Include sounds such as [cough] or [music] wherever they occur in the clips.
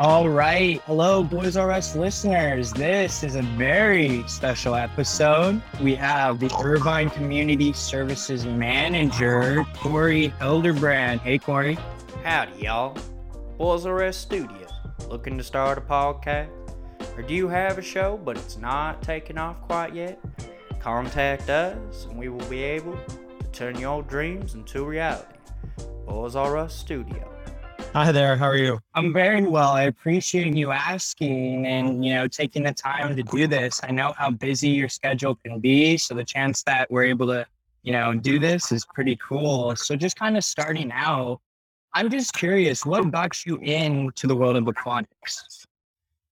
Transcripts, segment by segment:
All right. Hello, Bois R'Us listeners. This is a very special episode. We have the Irvine Community Services Manager, Cory Hilderbrand. Hey, Cory. Howdy, y'all. Bois R'Us Studios. Looking to start a podcast? Or do you have a show, but it's not taking off quite yet? Contact us, and we will be able to turn your dreams into reality. Bois R'Us Studio. Hi there. How are you? I'm very well. I appreciate you asking and, you know, taking the time to do this. I know how busy your schedule can be. So the chance that we're able to, you know, do this is pretty cool. So just kind of starting out, I'm just curious, what got you into the world of aquatics?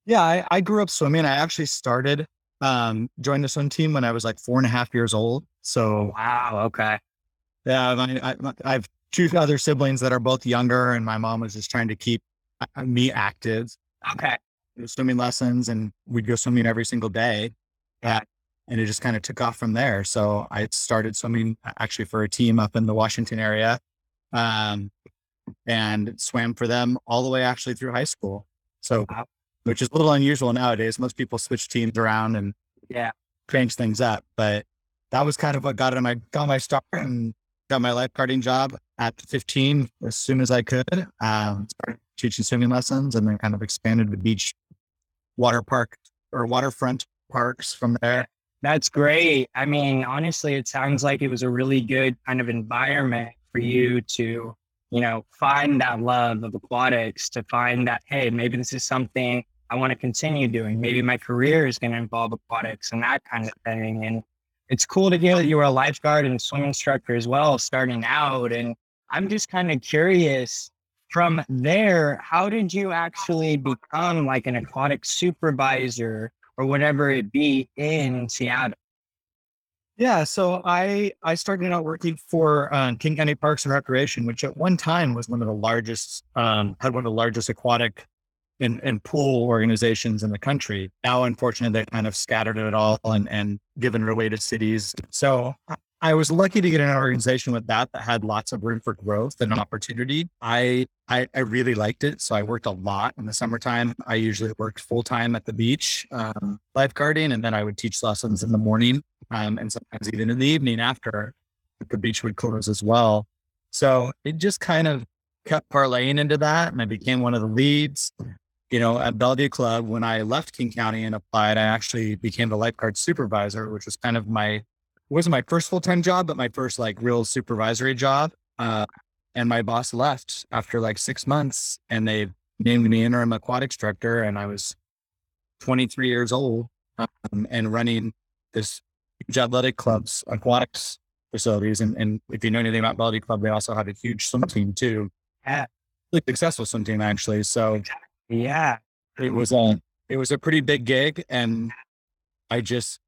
Yeah, I, I grew up swimming. I actually started, um, joined the swim team when I was like four and a half years old. So, Wow. Okay. yeah, I, have two [laughs] other siblings that are both younger, and my mom was just trying to keep uh, me active. Okay. Swimming lessons, and we'd go swimming every single day. Yeah. And it just kind of took off from there. So I started swimming uh, actually for a team up in the Washington area, um, and swam for them all the way actually through high school. So, Wow. which is a little unusual nowadays. Most people switch teams around and Yeah. change things up, but that was kind of what got it my got my start and [clears throat] got my lifeguarding job at 15 as soon as I could. Um, started teaching swimming lessons and then kind of expanded the beach water park or waterfront parks from there. That's great. I mean, honestly, it sounds like it was a really good kind of environment for you to, you know, find that love of aquatics, to find that, hey, maybe this is something I want to continue doing. Maybe my career is going to involve aquatics and that kind of thing. And it's cool to hear that you were a lifeguard and swim instructor as well, starting out. And I'm just kind of curious from there, how did you actually become like an aquatic supervisor or whatever it be in Seattle? Yeah, so I I started out working for um, King County Parks and Recreation, which at one time was one of the largest, um, had one of the largest aquatic and, and pool organizations in the country. Now, unfortunately, they kind of scattered it all and, and given it away to cities. So I- was lucky to get an organization with that that had lots of room for growth and opportunity. I, I, I really liked it. So I worked a lot in the summertime. I usually worked full time at the beach, um, lifeguarding, and then I would teach lessons in the morning um, and sometimes even in the evening after the beach would close as well. So it just kind of kept parlaying into that. And I became one of the leads. You know, at Bellevue Club, when I left King County and applied, I actually became the lifeguard supervisor, which was kind of my, wasn't my first full time job, but my first like real supervisory job. Uh, and my boss left after like six months and they named me interim aquatics director. And I was 23 years old um, and running this huge athletic clubs, aquatics facilities. And, and if you know anything about Bellevue Club, they also have a huge swim team too. Yeah. Really successful swim team actually. So Yeah. it was a it was a pretty big gig and I just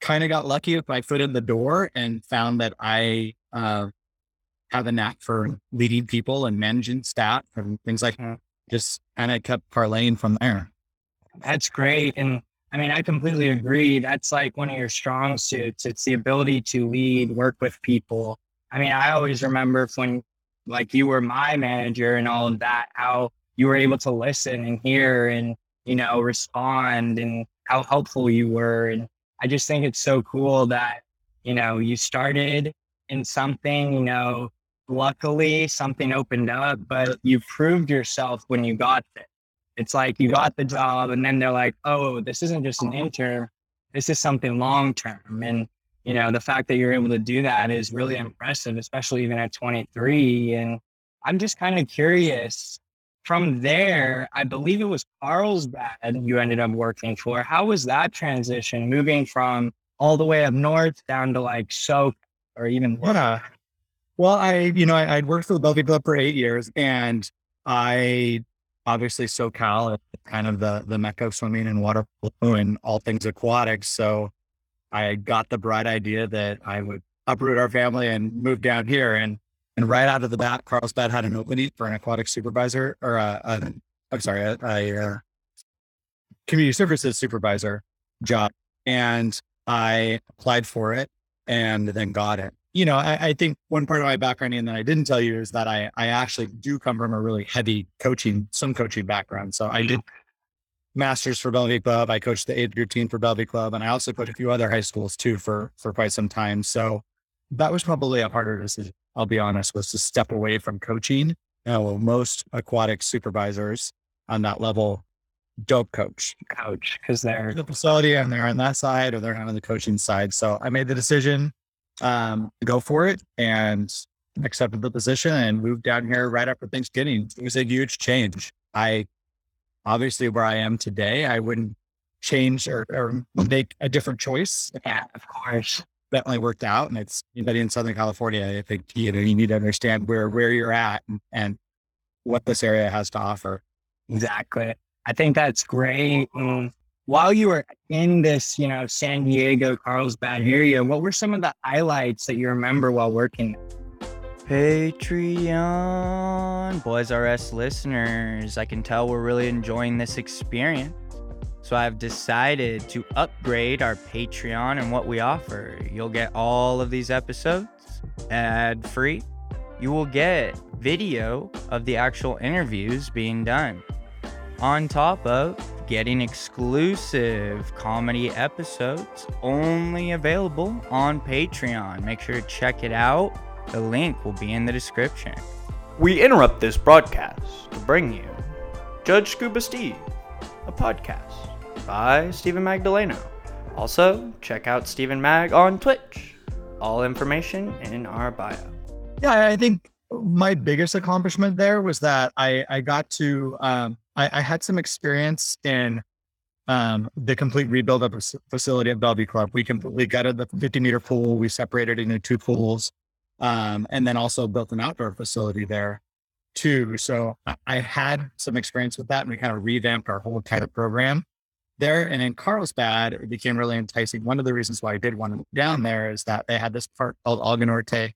kind of got lucky with my foot in the door and found that I uh, have a knack for leading people and managing staff and things like that. Just kind of kept parlaying from there. That's great. And I mean, I completely agree. That's like one of your strong suits. It's the ability to lead, work with people. I mean, I always remember when like you were my manager and all of that, how you were able to listen and hear and, you know, respond and how helpful you were. And I just think it's so cool that, you know, you started in something, you know, luckily something opened up, but you proved yourself when you got it. It's like you got the job and then they're like, oh, this isn't just an intern. This is something long term. And, you know, the fact that you're able to do that is really impressive, especially even at 23. And I'm just kind of curious from there, I believe it was Carlsbad you ended up working for. How was that transition moving from all the way up north down to like Soak or even Yeah. Well, I, you know, I, I'd worked for the Bellevue Club for eight years and I obviously SoCal is kind of the, the mecca of swimming and water polo and all things aquatic. So I got the bright idea that I would uproot our family and move down here. And, and right out of the bat, Carlsbad had an opening for an aquatic supervisor or a, a I'm sorry, a, a, uh community services supervisor job. And I applied for it and then got it you know, I, I, think one part of my background and that I didn't tell you is that I, I actually do come from a really heavy coaching, some coaching background. So I did masters for Bellevue Club. I coached the eighth year team for Bellevue Club, and I also coached a few other high schools too for for quite some time. So that was probably a harder decision. I'll be honest, was to step away from coaching. You know, most aquatic supervisors on that level don't coach, coach because they're the facility and they're on that side or they're not on the coaching side. So I made the decision um, go for it and accepted the position and moved down here right after Thanksgiving. It was a huge change. I obviously where I am today, I wouldn't change or, or make a different choice. Yeah, of course. Definitely worked out. And it's anybody in Southern California, I think you know you need to understand where where you're at and, and what this area has to offer. Exactly. I think that's great. And while you were in this, you know, San Diego, Carlsbad area, what were some of the highlights that you remember while working? Patreon, Bois R'Us listeners, I can tell we're really enjoying this experience. So I've decided to upgrade our Patreon and what we offer. You'll get all of these episodes ad free. You will get video of the actual interviews being done on top of getting exclusive comedy episodes only available on Patreon. Make sure to check it out. The link will be in the description. We interrupt this broadcast to bring you Judge Scuba Steve, a podcast by Stephen Magdaleno. Also, check out Stephen Mag on Twitch. All information in our bio. Yeah, I think my biggest accomplishment there was that I, I got to um, I, I had some experience in um, the complete rebuild of a facility at Bellevue Club. We completely gutted the 50 meter pool. We separated into two pools, um, and then also built an outdoor facility there too. So I had some experience with that, and we kind of revamped our whole of program there. And in Carlsbad, it became really enticing. One of the reasons why I did want to move down there is that they had this park called Alga Norte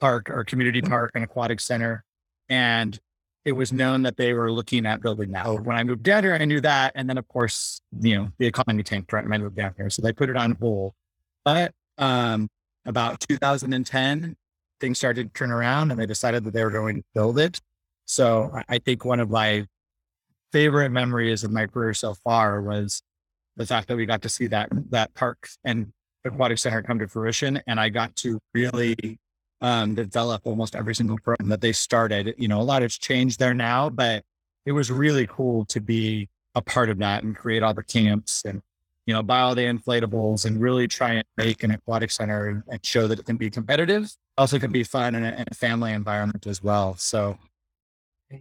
Park or Community Park and Aquatic Center, and it was known that they were looking at building that. When I moved down here, I knew that. And then, of course, you know, the economy tanked right when I moved down here. So they put it on hold. But um, about 2010, things started to turn around and they decided that they were going to build it. So I think one of my favorite memories of my career so far was the fact that we got to see that that park and aquatic center come to fruition. And I got to really um, develop almost every single program that they started. You know, a lot has changed there now, but it was really cool to be a part of that and create all the camps and, you know, buy all the inflatables and really try and make an aquatic center and show that it can be competitive. Also can be fun and a, a family environment as well. So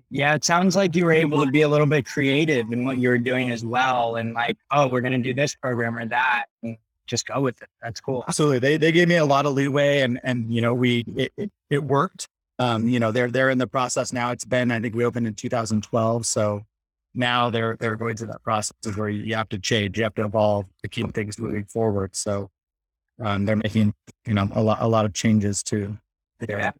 yeah, it sounds like you were able to be a little bit creative in what you were doing as well. And like, oh, we're going to do this program or that. And just go with it. That's cool. Absolutely. They, they gave me a lot of leeway and, and, you know, we, it, it, it worked. Um, you know, they're, they're in the process now. It's been, I think we opened in 2012. So now they're, they're going through that process where you have to change, you have to evolve to keep things moving forward. So, um, they're making, you know, a lot, a lot of changes to yeah.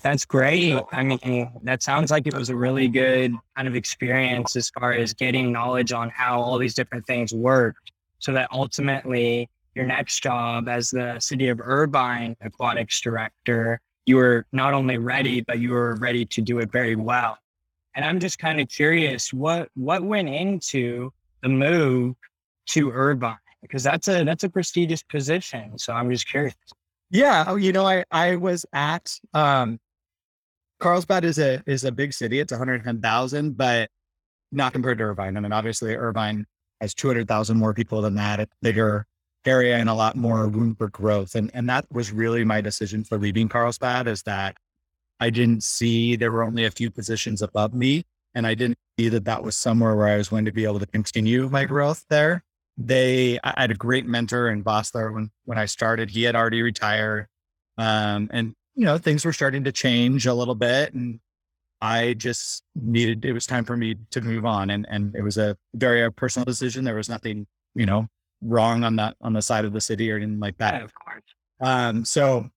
That's great. I mean, that sounds like it was a really good kind of experience as far as getting knowledge on how all these different things work so that ultimately your next job as the city of Irvine aquatics director, you were not only ready, but you were ready to do it very well. And I'm just kind of curious what what went into the move to Irvine because that's a that's a prestigious position. So I'm just curious. Yeah, oh, you know, I I was at um, Carlsbad is a is a big city. It's 110,000, but not compared to Irvine. I mean, obviously Irvine has 200,000 more people than that. It's bigger area and a lot more room for growth. And, and that was really my decision for leaving Carlsbad is that I didn't see there were only a few positions above me. And I didn't see that that was somewhere where I was going to be able to continue my growth there. They, I had a great mentor and boss there when, when I started. He had already retired. Um, and, you know, things were starting to change a little bit. And I just needed, it was time for me to move on. And, and it was a very personal decision. There was nothing, you know, wrong on that on the side of the city or anything like that. Of course. Um, so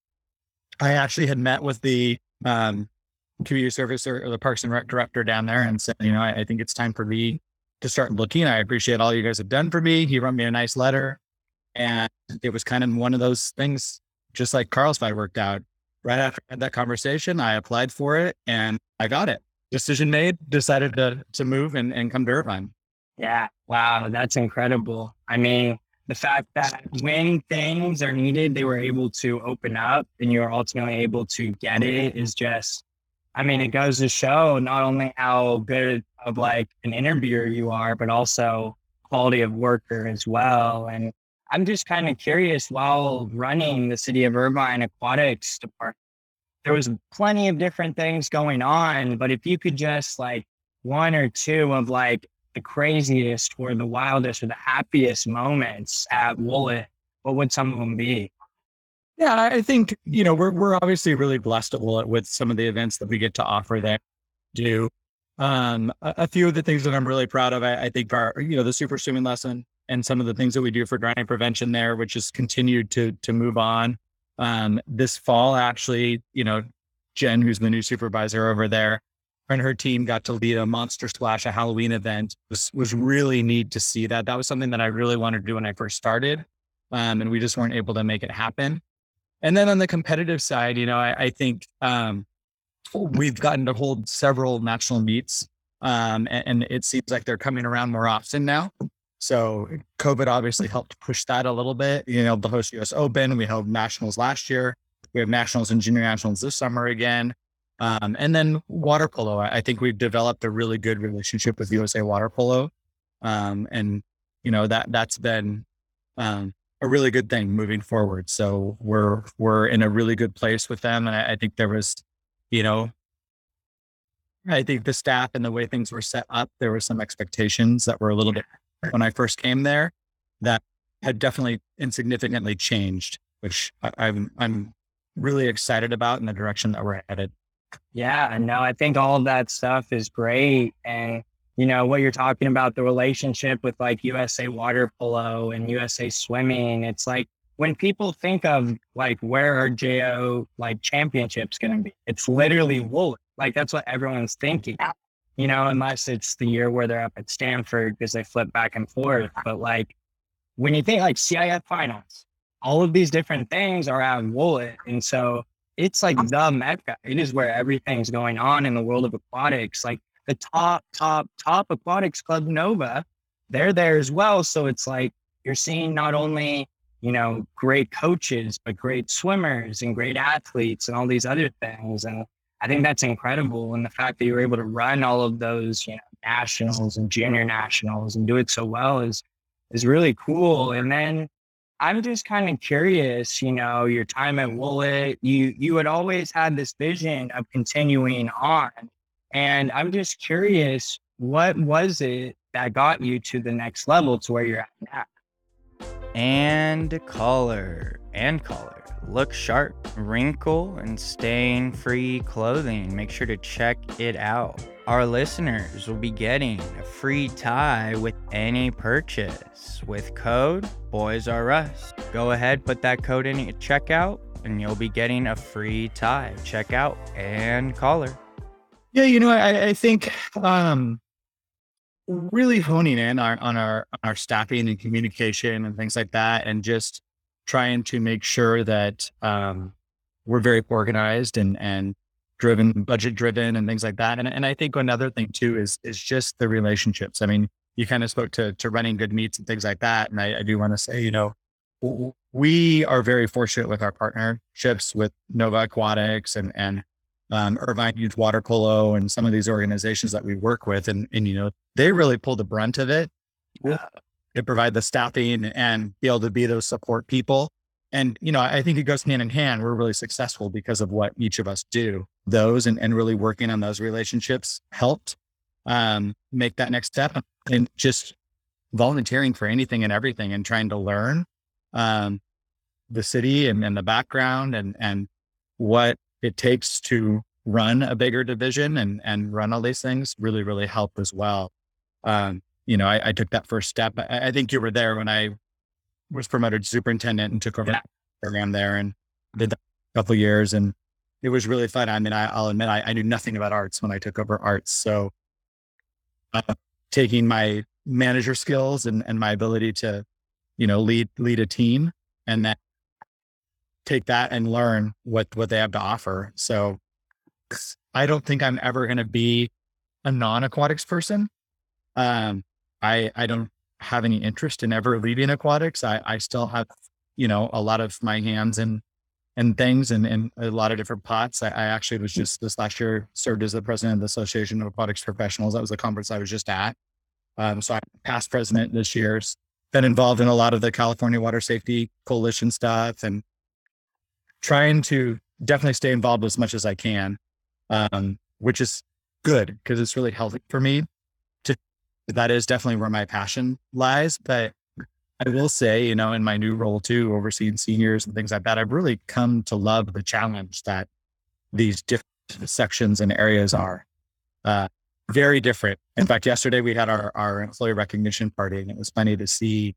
I actually had met with the um, community service or, or, the Parks and Rec director down there and said, you know, I, I, think it's time for me to start looking. I appreciate all you guys have done for me. He wrote me a nice letter, and it was kind of one of those things. just like Carlsbad worked out. Right after that conversation, I applied for it and I got it. Decision made, decided to to move and, and come to Irvine. Yeah. Wow. That's incredible. I mean, the fact that when things are needed, they were able to open up and you're ultimately able to get it is just, I mean, it goes to show not only how good of like an interviewer you are, but also quality of worker as well. And I'm just kind of curious while running the City of Irvine Aquatics Department, there was plenty of different things going on. But if you could just like one or two of like the craziest or the wildest or the happiest moments at Woollett, what would some of them be? Yeah, I think, you know, we're, we're obviously really blessed with some of the events that we get to offer there. Do um, a, a, few of the things that I'm really proud of, I, I, think are, you know, the super swimming lesson and some of the things that we do for drowning prevention there, which has continued to, to move on. Um, this fall, actually, you know, Jen, who's the new supervisor over there, and her team got to lead a monster splash, a Halloween event. It was was really neat to see that. That was something that I really wanted to do when I first started, um, and we just weren't able to make it happen. And then on the competitive side, you know, I, I think um, we've gotten to hold several national meets, um, and, and, it seems like they're coming around more often now. So COVID obviously helped push that a little bit. You know, the host U.S. Open, we held nationals last year. We have nationals and junior nationals this summer again. Um, and then water polo. I think we've developed a really good relationship with USA Water Polo, um, and you know that that's been um, a really good thing moving forward. So we're we're in a really good place with them, and I, I think there was, you know, I think the staff and the way things were set up, there were some expectations that were a little bit when I first came there that had definitely insignificantly changed, which I, I'm I'm really excited about in the direction that we're headed. Yeah, And no, I think all that stuff is great. And, you know, what you're talking about, the relationship with like USA water polo and USA swimming, it's like when people think of like where are JO like championships going to be, it's literally wool. Like that's what everyone's thinking, you know, unless it's the year where they're up at Stanford because they flip back and forth. But like when you think like CIF finals, all of these different things are at Woollett. And so it's like the mecca. It is where everything's going on in the world of aquatics. Like the top, top, top aquatics club Nova, they're there as well. So it's like you're seeing not only, you know, great coaches, but great swimmers and great athletes and all these other things. And I think that's incredible. And the fact that you're able to run all of those, you know, nationals and junior nationals and do it so well is is really cool. And then I'm just kind of curious, you know, your time at Woollett, you you had always had this vision of continuing on. And I'm just curious, what was it that got you to the next level to where you're at now? And Collar and Collar. Look sharp, wrinkle, and stain free clothing. Make sure to check it out. Our listeners will be getting a free tie with any purchase with code Bois R'Us. Go ahead, put that code in at checkout, and you'll be getting a free tie. Check out and collar. Yeah, you know, I, I think um, really honing in our, on our on our staffing and communication and things like that, and just trying to make sure that um, we're very organized and and driven, budget driven, and things like that. And and I think another thing too is is just the relationships. I mean, you kind of spoke to to running good meets and things like that, and I, I do want to say, you know, we are very fortunate with our partnerships with Nova Aquatics and and um, Irvine Youth Water Polo and some of these organizations that we work with, and and you know, they really pull the brunt of it. Yeah. They provide the staffing and be able to be those support people. And, you know, I think it goes hand in hand. We're really successful because of what each of us do. Those and, and really working on those relationships helped um, make that next step and just volunteering for anything and everything and trying to learn um, the city and, and the background and, and what it takes to run a bigger division and, and run all these things really, really helped as well. Um, you know, I, I, took that first step. I, I, think you were there when I was promoted to superintendent and took over yeah. the program there and did that a couple years. And it was really fun. I mean, I, will admit I, I, knew nothing about arts when I took over arts. So uh, taking my manager skills and, and my ability to, you know, lead, lead a team and then take that and learn what what they have to offer. So I don't think I'm ever going to be a non-aquatics person. Um, I I don't have any interest in ever leaving aquatics. I I still have you know a lot of my hands in and things and, and a lot of different pots. I, I, actually was just this last year served as the president of the Association of Aquatics Professionals. That was the conference I was just at. Um, so I'm past president this year's been involved in a lot of the California Water Safety Coalition stuff and trying to definitely stay involved as much as I can, um, which is good because it's really healthy for me. To that is definitely where my passion lies. But I will say, you know, in my new role too, overseeing seniors and things like that, I've really come to love the challenge that these different sections and areas are. Uh, very different. In fact, yesterday we had our, our employee recognition party and it was funny to see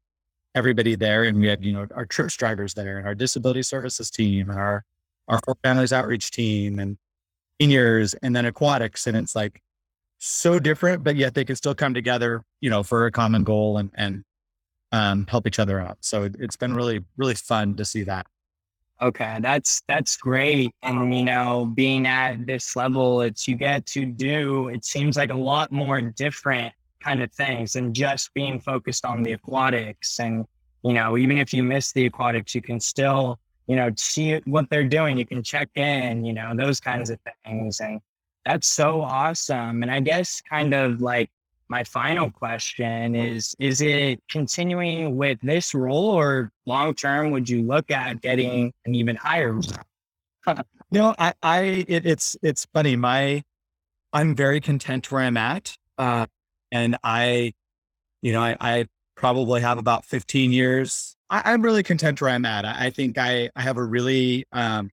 everybody there. And we had, you know, our church drivers there and our disability services team and our, our four families outreach team and seniors and then aquatics. And it's like so different, but yet they can still come together, you know, for a common goal and, and um, help each other out. So it, it's been really, really fun to see that. Okay, that's that's great. And you know, being at this level, it's you get to do. It seems like a lot more different kind of things and just being focused on the aquatics. And you know, even if you miss the aquatics, you can still you know see what they're doing. You can check in. You know, those kinds of things. And that's so awesome. And I guess kind of like my final question is is it continuing with this role or long term would you look at getting an even higher [laughs] no i i it, it's it's funny my i'm very content where i'm at uh and i you know i i probably have about 15 years. I, am really content where i'm at. I, I, think i i have a really um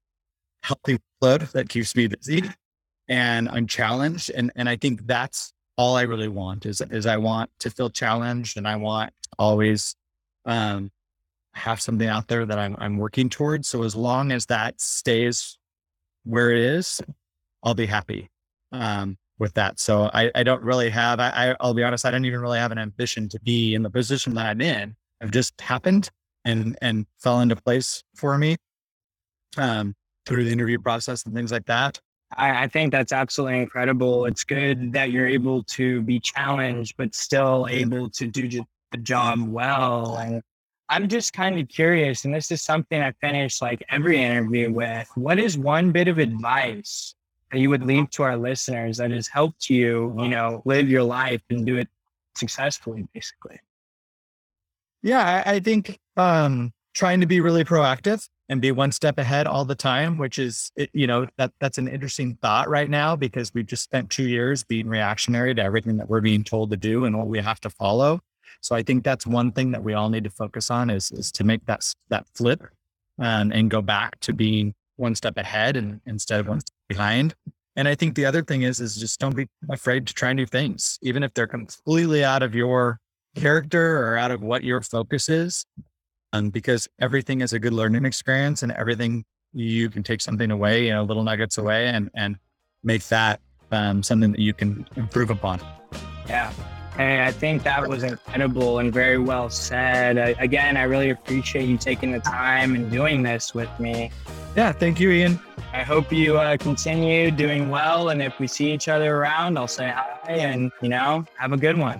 healthy flood that keeps me busy [laughs] and i'm challenged. And and i think that's all I really want is is I want to feel challenged and I want always um, have something out there that I'm I'm working towards. So as long as that stays where it is, I'll be happy. Um, with that. So I, I don't really have I, I'll be honest, I don't even really have an ambition to be in the position that I'm in. It just happened and and fell into place for me um, through the interview process and things like that. I, I, think that's absolutely incredible. It's good that you're able to be challenged, but still able to do the job well. And I'm just kind of curious, and this is something I finish like every interview with. What is one bit of advice that you would leave to our listeners that has helped you, you know, live your life and do it successfully, basically? Yeah, I, I think um, trying to be really proactive and be one step ahead all the time, which is, you know, that that's an interesting thought right now because we've just spent two years being reactionary to everything that we're being told to do and what we have to follow. So I think that's one thing that we all need to focus on is is to make that that flip and and go back to being one step ahead and instead of one step behind. And I think the other thing is is just don't be afraid to try new things, even if they're completely out of your character or out of what your focus is um, because everything is a good learning experience and everything you can take something away, you know, little nuggets away and, and make that um, something that you can improve upon. Yeah. And I think that was incredible and very well said. Uh, again, I really appreciate you taking the time and doing this with me. Yeah, thank you, Ian. I hope you uh, continue doing well. And if we see each other around, I'll say hi and, you know, have a good one.